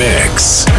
Mix.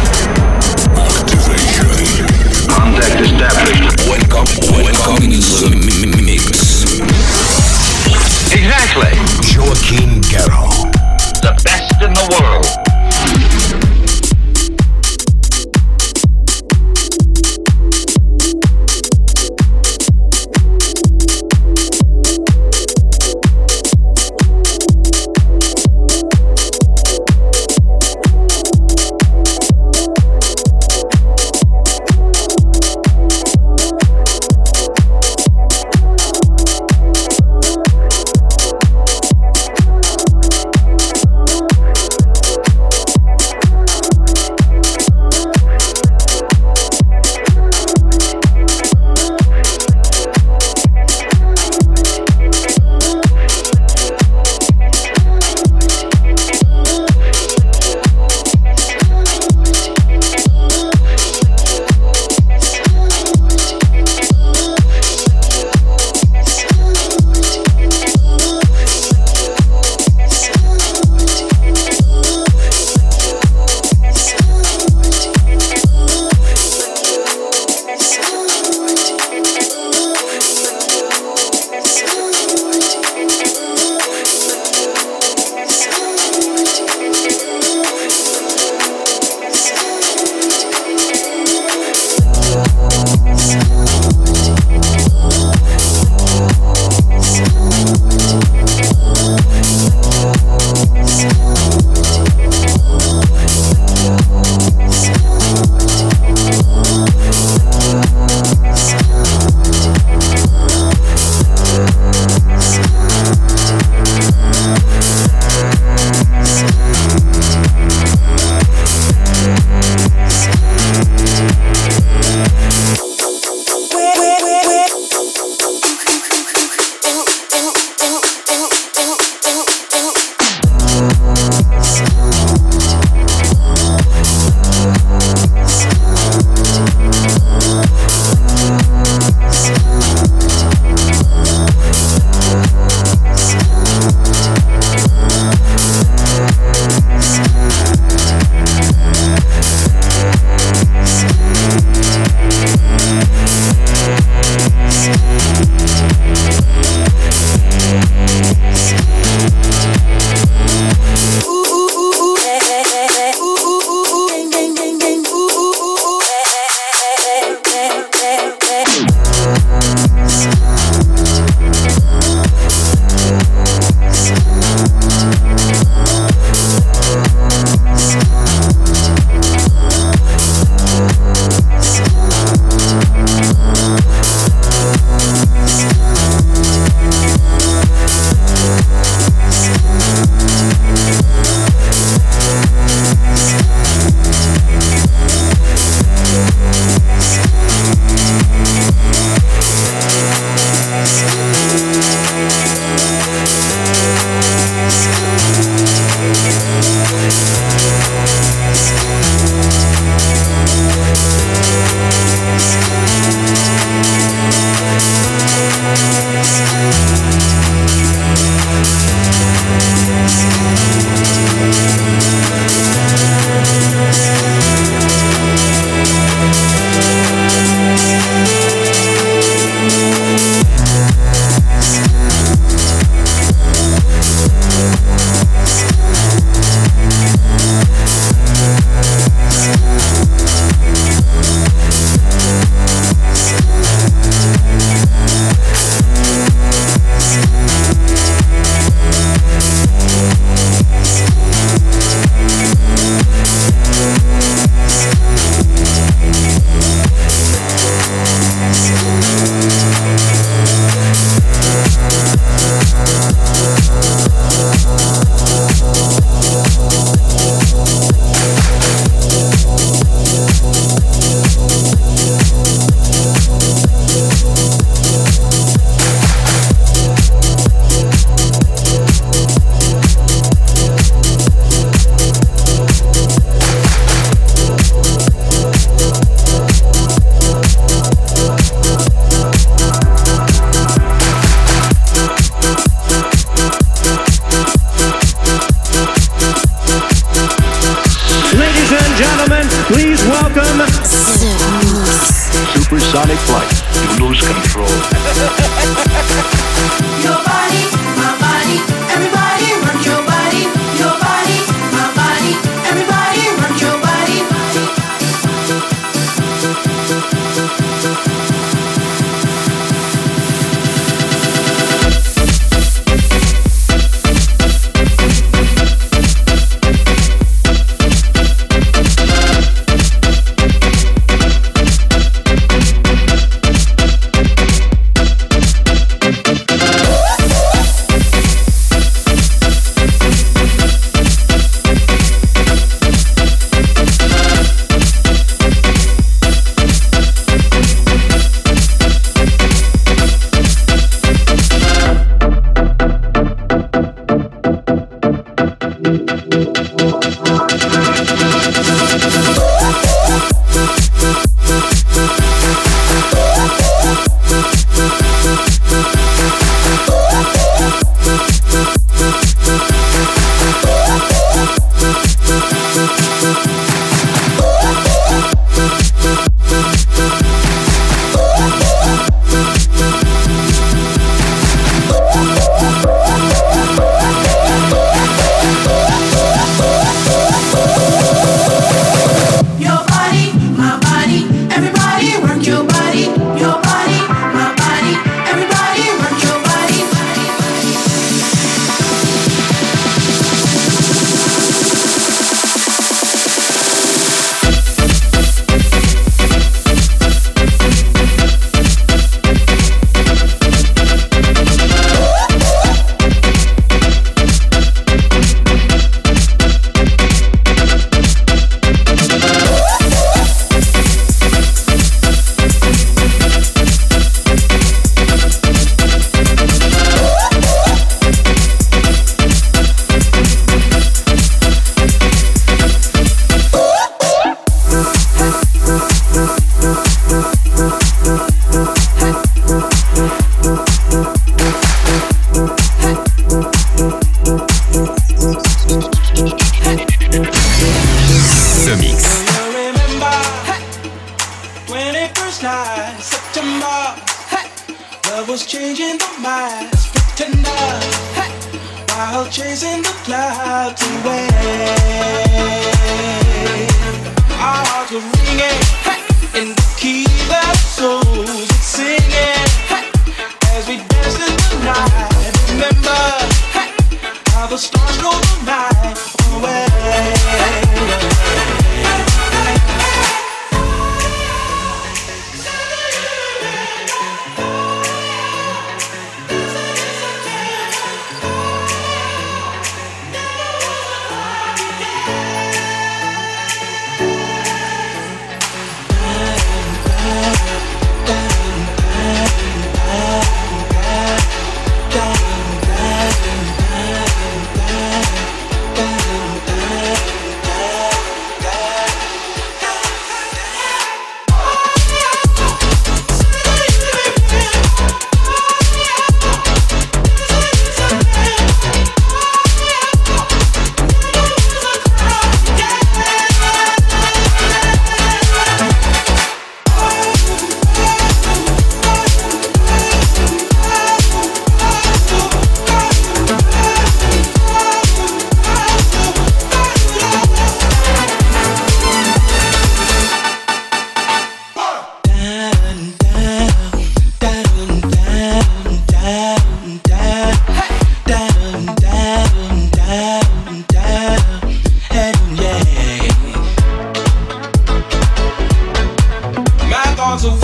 miles away.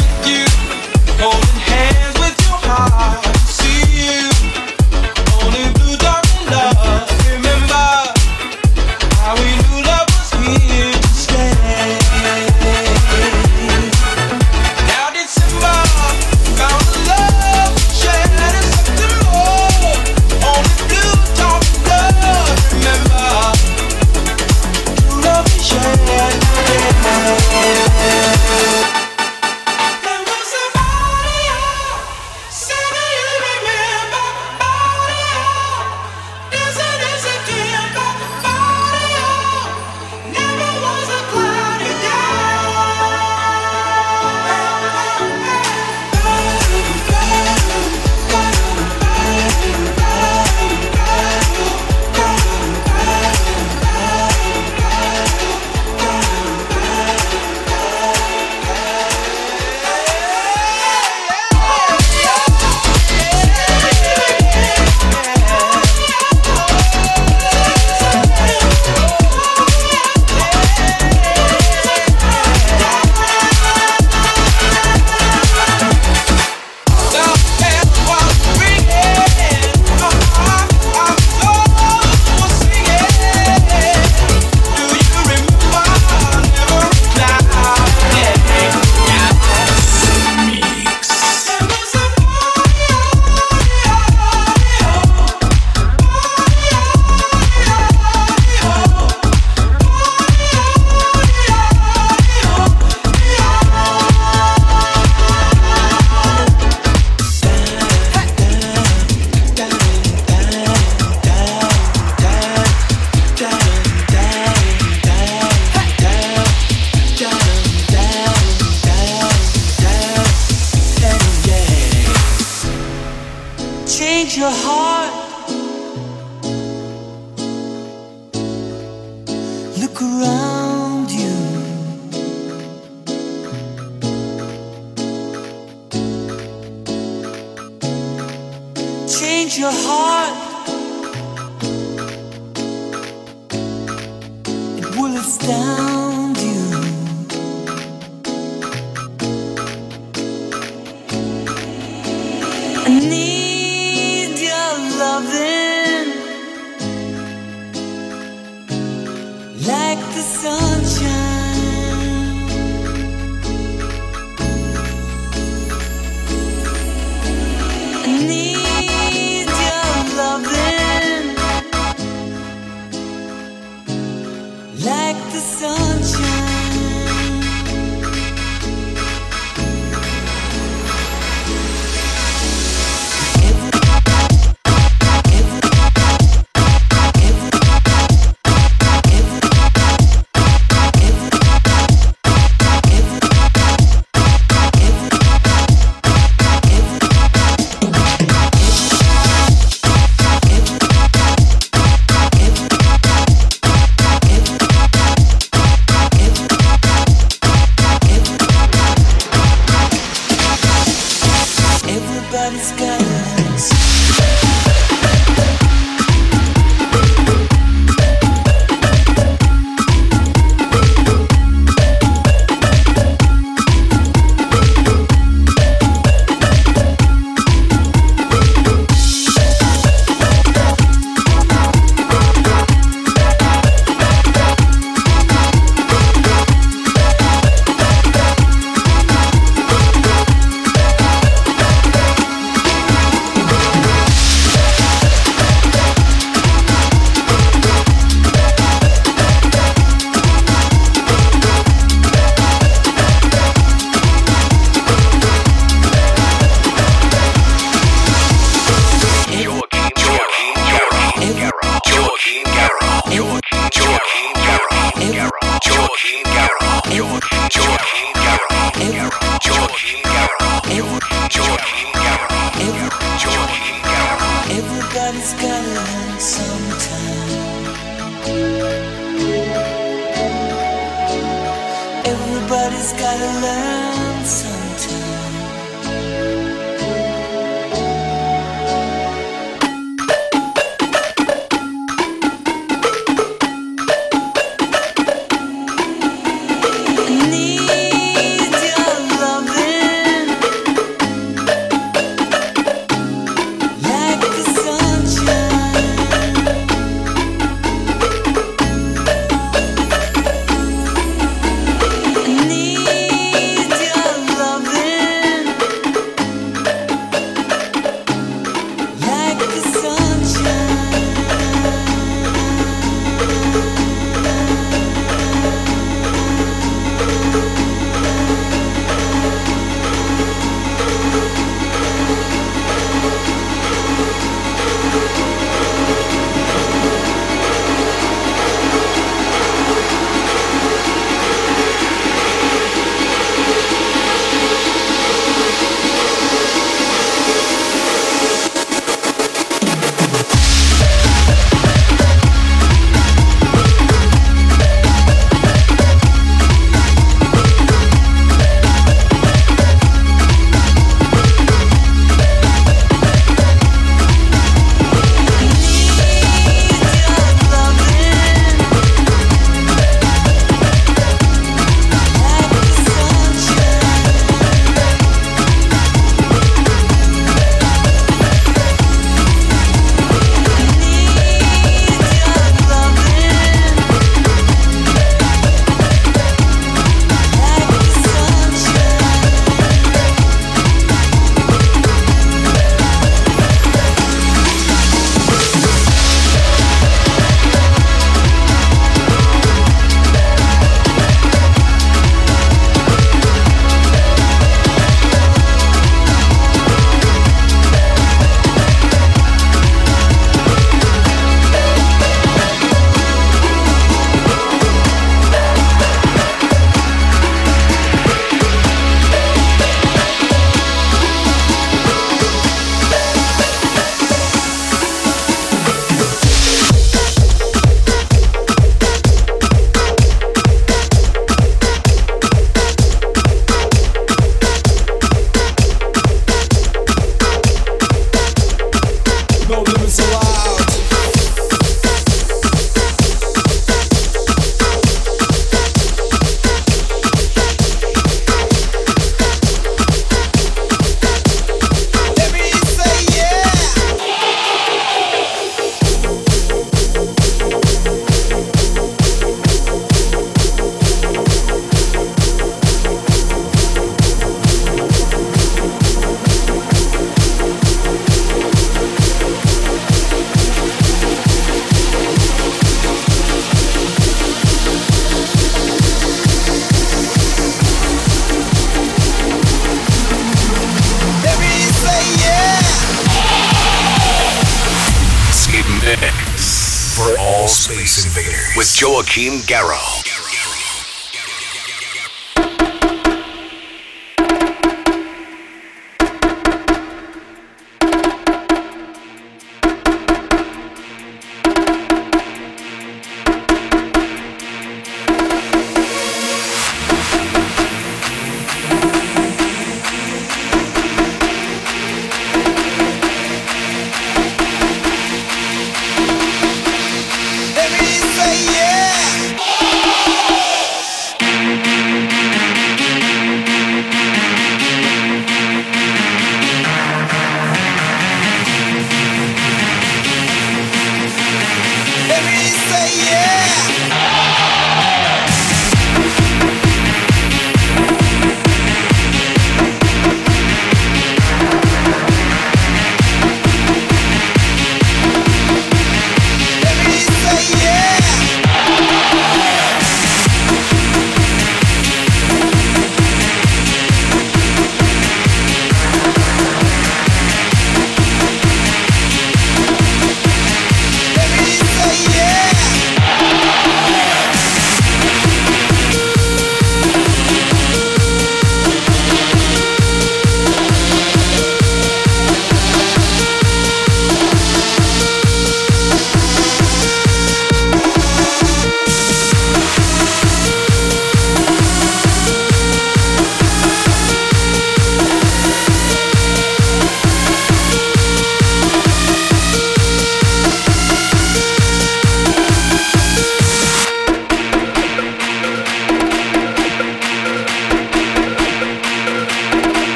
Team Garrow.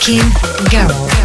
King Girl.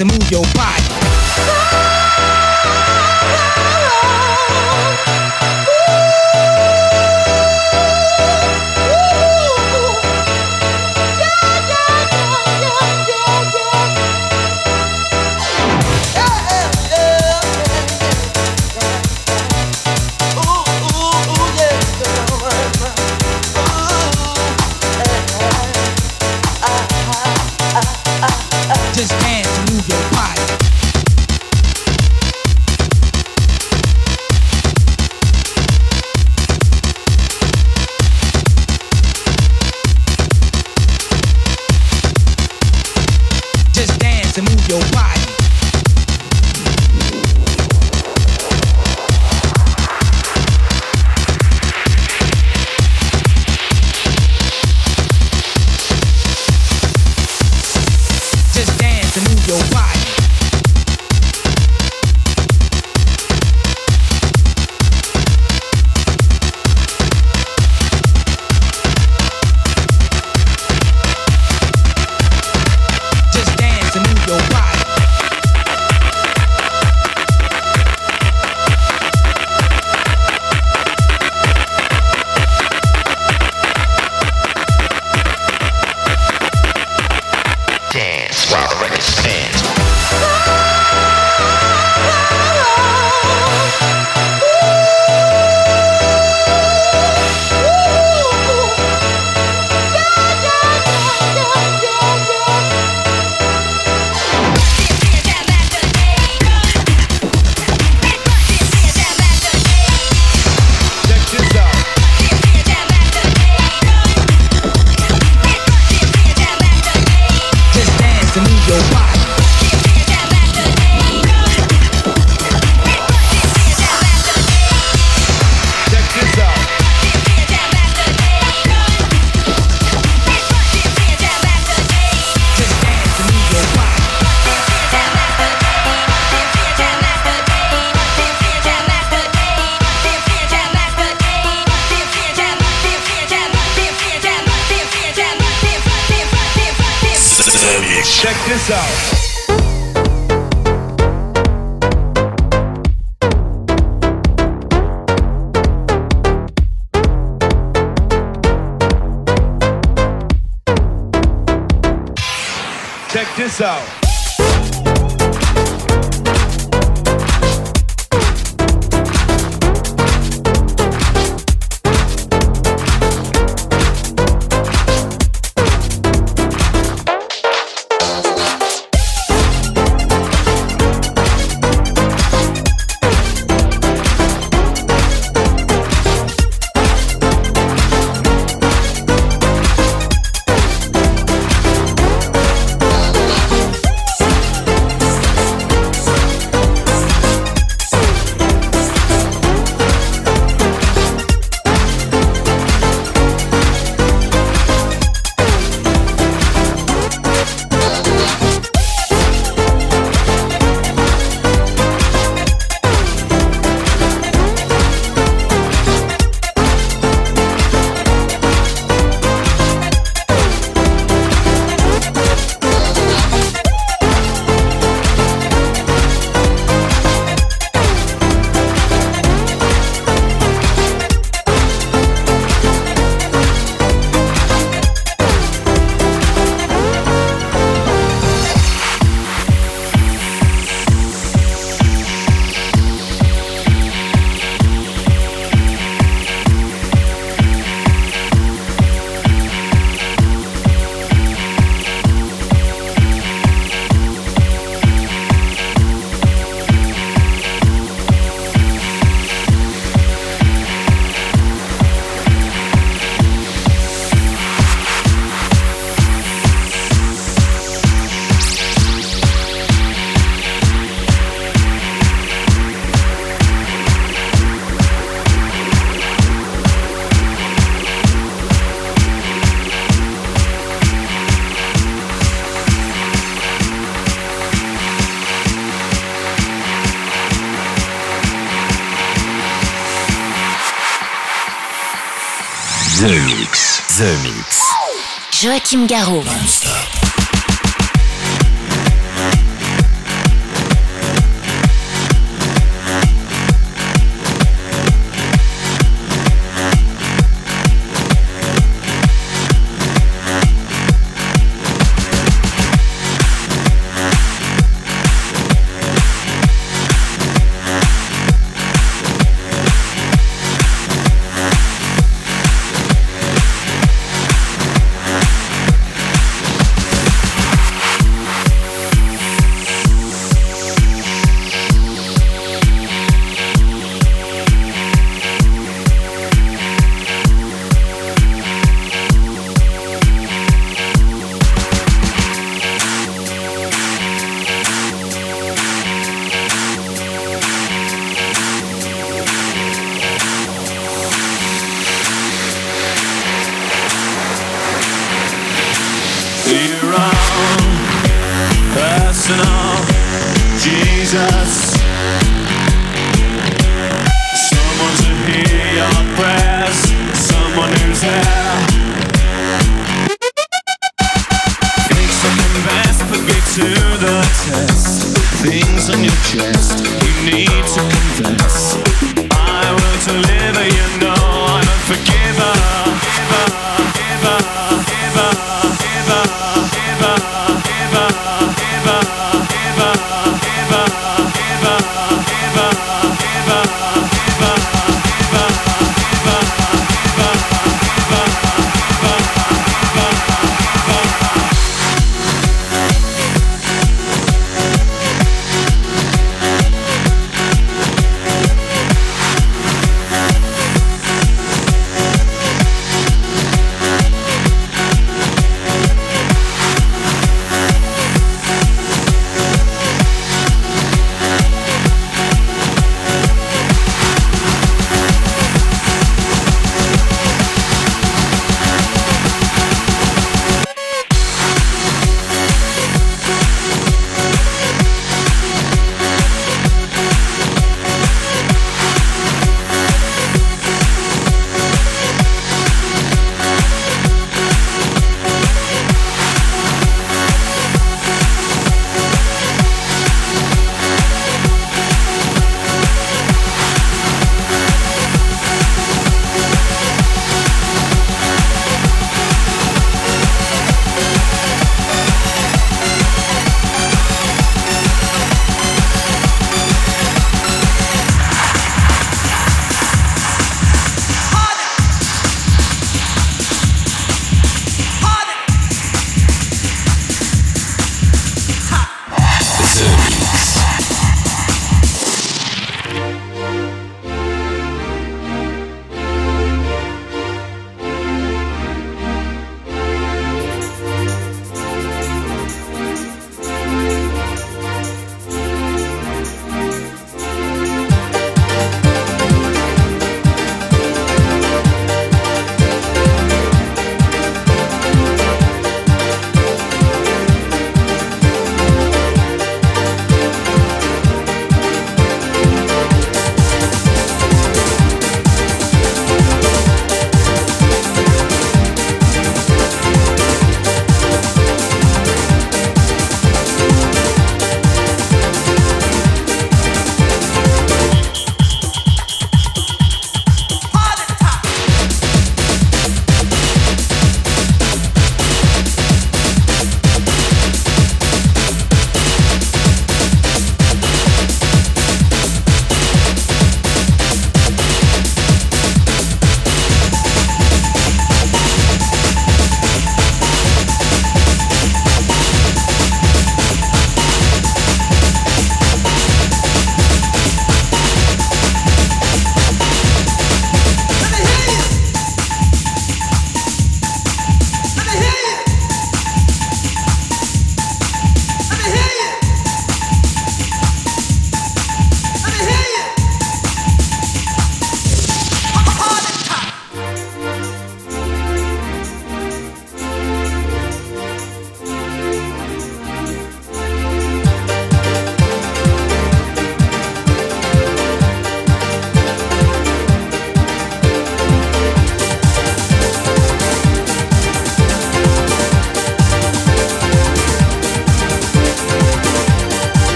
And move your body. Kim Garraud.